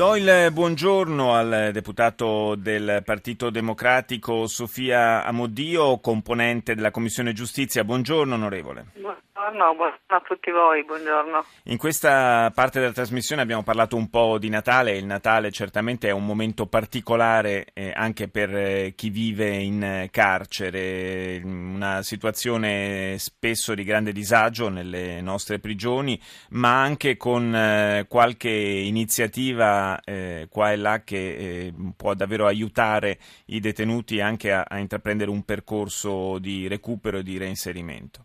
Do il buongiorno al deputato del Partito Democratico Sofia Amodio, componente della Commissione Giustizia. Buongiorno onorevole. Buongiorno, buongiorno a tutti voi, buongiorno. In questa parte della trasmissione abbiamo parlato un po' di Natale. Il Natale certamente è un momento particolare eh, anche per eh, chi vive in carcere, una situazione spesso di grande disagio nelle nostre prigioni, ma anche con eh, qualche iniziativa qua e là che può davvero aiutare i detenuti anche a intraprendere un percorso di recupero e di reinserimento.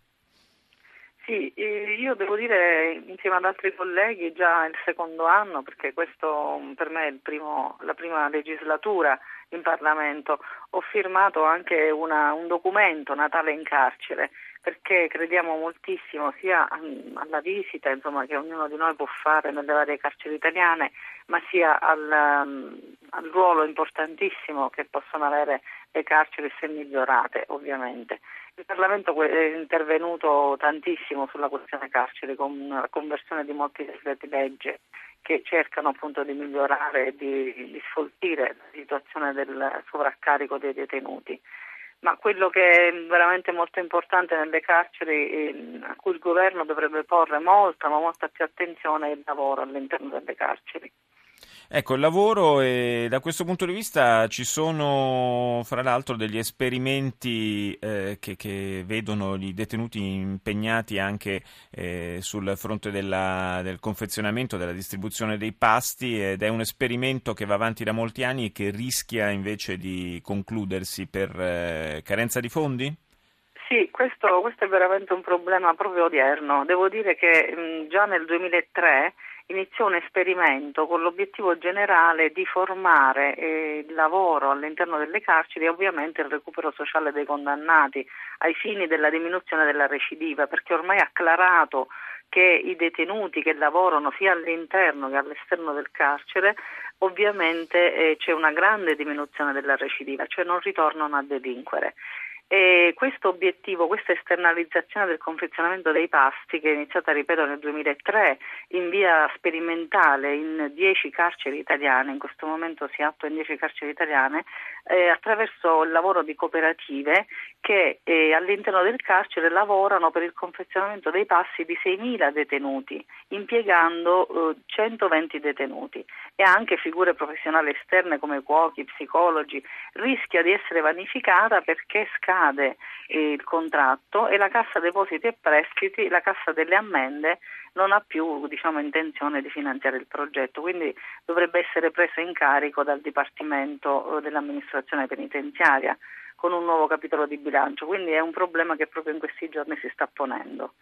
Sì, io devo dire insieme ad altri colleghi già il secondo anno, perché questo per me è primo, la prima legislatura in Parlamento, ho firmato anche una, un documento Natale in carcere perché crediamo moltissimo sia alla visita insomma, che ognuno di noi può fare nelle varie carceri italiane, ma sia al, al ruolo importantissimo che possono avere le carceri se migliorate ovviamente. Il Parlamento è intervenuto tantissimo sulla questione carcere con la conversione di molti decreti legge che cercano appunto di migliorare e di, di sfoltire la situazione del sovraccarico dei detenuti. Ma quello che è veramente molto importante nelle carceri eh, a cui il governo dovrebbe porre molta, ma molta più attenzione è il lavoro all'interno delle carceri. Ecco, il lavoro e da questo punto di vista ci sono fra l'altro degli esperimenti eh, che, che, vedono i detenuti impegnati anche eh, sul fronte della, del confezionamento, della distribuzione dei pasti ed è un esperimento che va avanti da molti anni e che rischia invece di concludersi per eh, carenza di fondi? Sì, questo, questo, è veramente un problema proprio odierno. Devo dire che mh, già nel 2003 iniziò un esperimento con l'obiettivo generale di formare eh, il lavoro all'interno delle carceri e ovviamente il recupero sociale dei condannati ai fini della diminuzione della recidiva, perché ormai è acclarato che i detenuti che lavorano sia all'interno che all'esterno del carcere ovviamente eh, c'è una grande diminuzione della recidiva, cioè non ritornano a delinquere. E questo obiettivo, questa esternalizzazione del confezionamento dei pasti, che è iniziata, ripeto, nel 2003 in via sperimentale in 10 carceri italiane, in questo momento si attua in 10 carceri italiane, eh, attraverso il lavoro di cooperative che eh, all'interno del carcere lavorano per il confezionamento dei passi di 6.000 detenuti, impiegando eh, 120 detenuti. E anche figure professionali esterne come cuochi, psicologi, rischia di essere vanificata perché scade eh, il contratto e la Cassa Depositi e Prestiti, la Cassa delle Ammende, non ha più diciamo, intenzione di finanziare il progetto, quindi dovrebbe essere preso in carico dal Dipartimento eh, dell'amministrazione penitenziaria con un nuovo capitolo di bilancio, quindi è un problema che proprio in questi giorni si sta ponendo.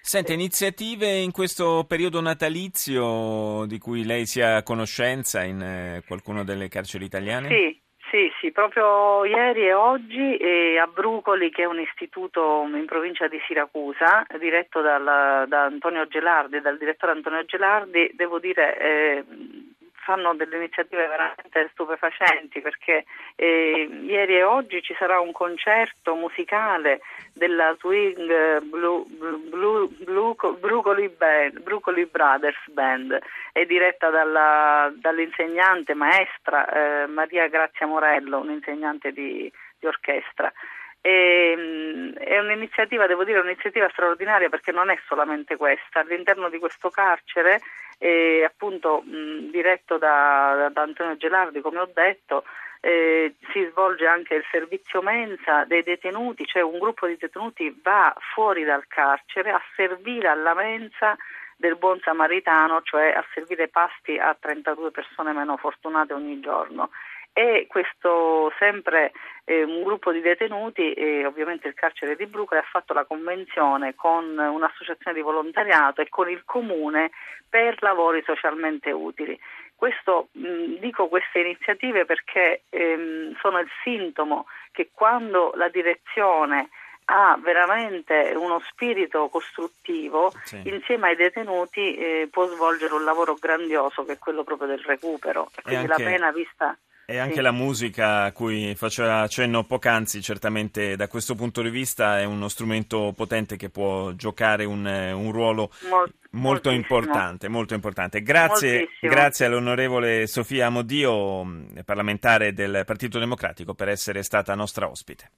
Sente, iniziative in questo periodo natalizio di cui lei sia a conoscenza in eh, qualcuna delle carceri italiane? Sì, sì, proprio ieri e oggi eh, a Brucoli, che è un istituto in provincia di Siracusa, diretto dal, da Antonio Gelardi, dal direttore Antonio Gelardi, devo dire eh, fanno delle iniziative veramente stupefacenti perché eh, ieri e oggi ci sarà un concerto musicale della Swing Blue, Blue, Blue, Brucoli, Band, Brucoli Brothers Band, è diretta dalla, dall'insegnante maestra eh, Maria Grazia Morello, un'insegnante di, di orchestra. E, ehm, è un'iniziativa, devo dire, un'iniziativa straordinaria perché non è solamente questa. All'interno di questo carcere, eh, appunto mh, diretto da, da, Antonio Gelardi, come ho detto, eh, si svolge anche il servizio mensa dei detenuti, cioè un gruppo di detenuti va fuori dal carcere a servire alla mensa del buon samaritano, cioè a servire pasti a 32 persone meno fortunate ogni giorno e questo sempre eh, un gruppo di detenuti e ovviamente il carcere di Brucoli ha fatto la convenzione con un'associazione di volontariato e con il comune per lavori socialmente utili. Questo, mh, dico queste iniziative perché ehm, sono il sintomo che quando la direzione ha veramente uno spirito costruttivo, sì. insieme ai detenuti eh, può svolgere un lavoro grandioso che è quello proprio del recupero. Quindi anche... la pena vista e anche sì. la musica a cui faceva cenno poc'anzi, certamente da questo punto di vista è uno strumento potente che può giocare un, un ruolo Mol- molto importante, molto importante. Grazie, grazie all'onorevole Sofia Amodio, parlamentare del Partito Democratico, per essere stata nostra ospite.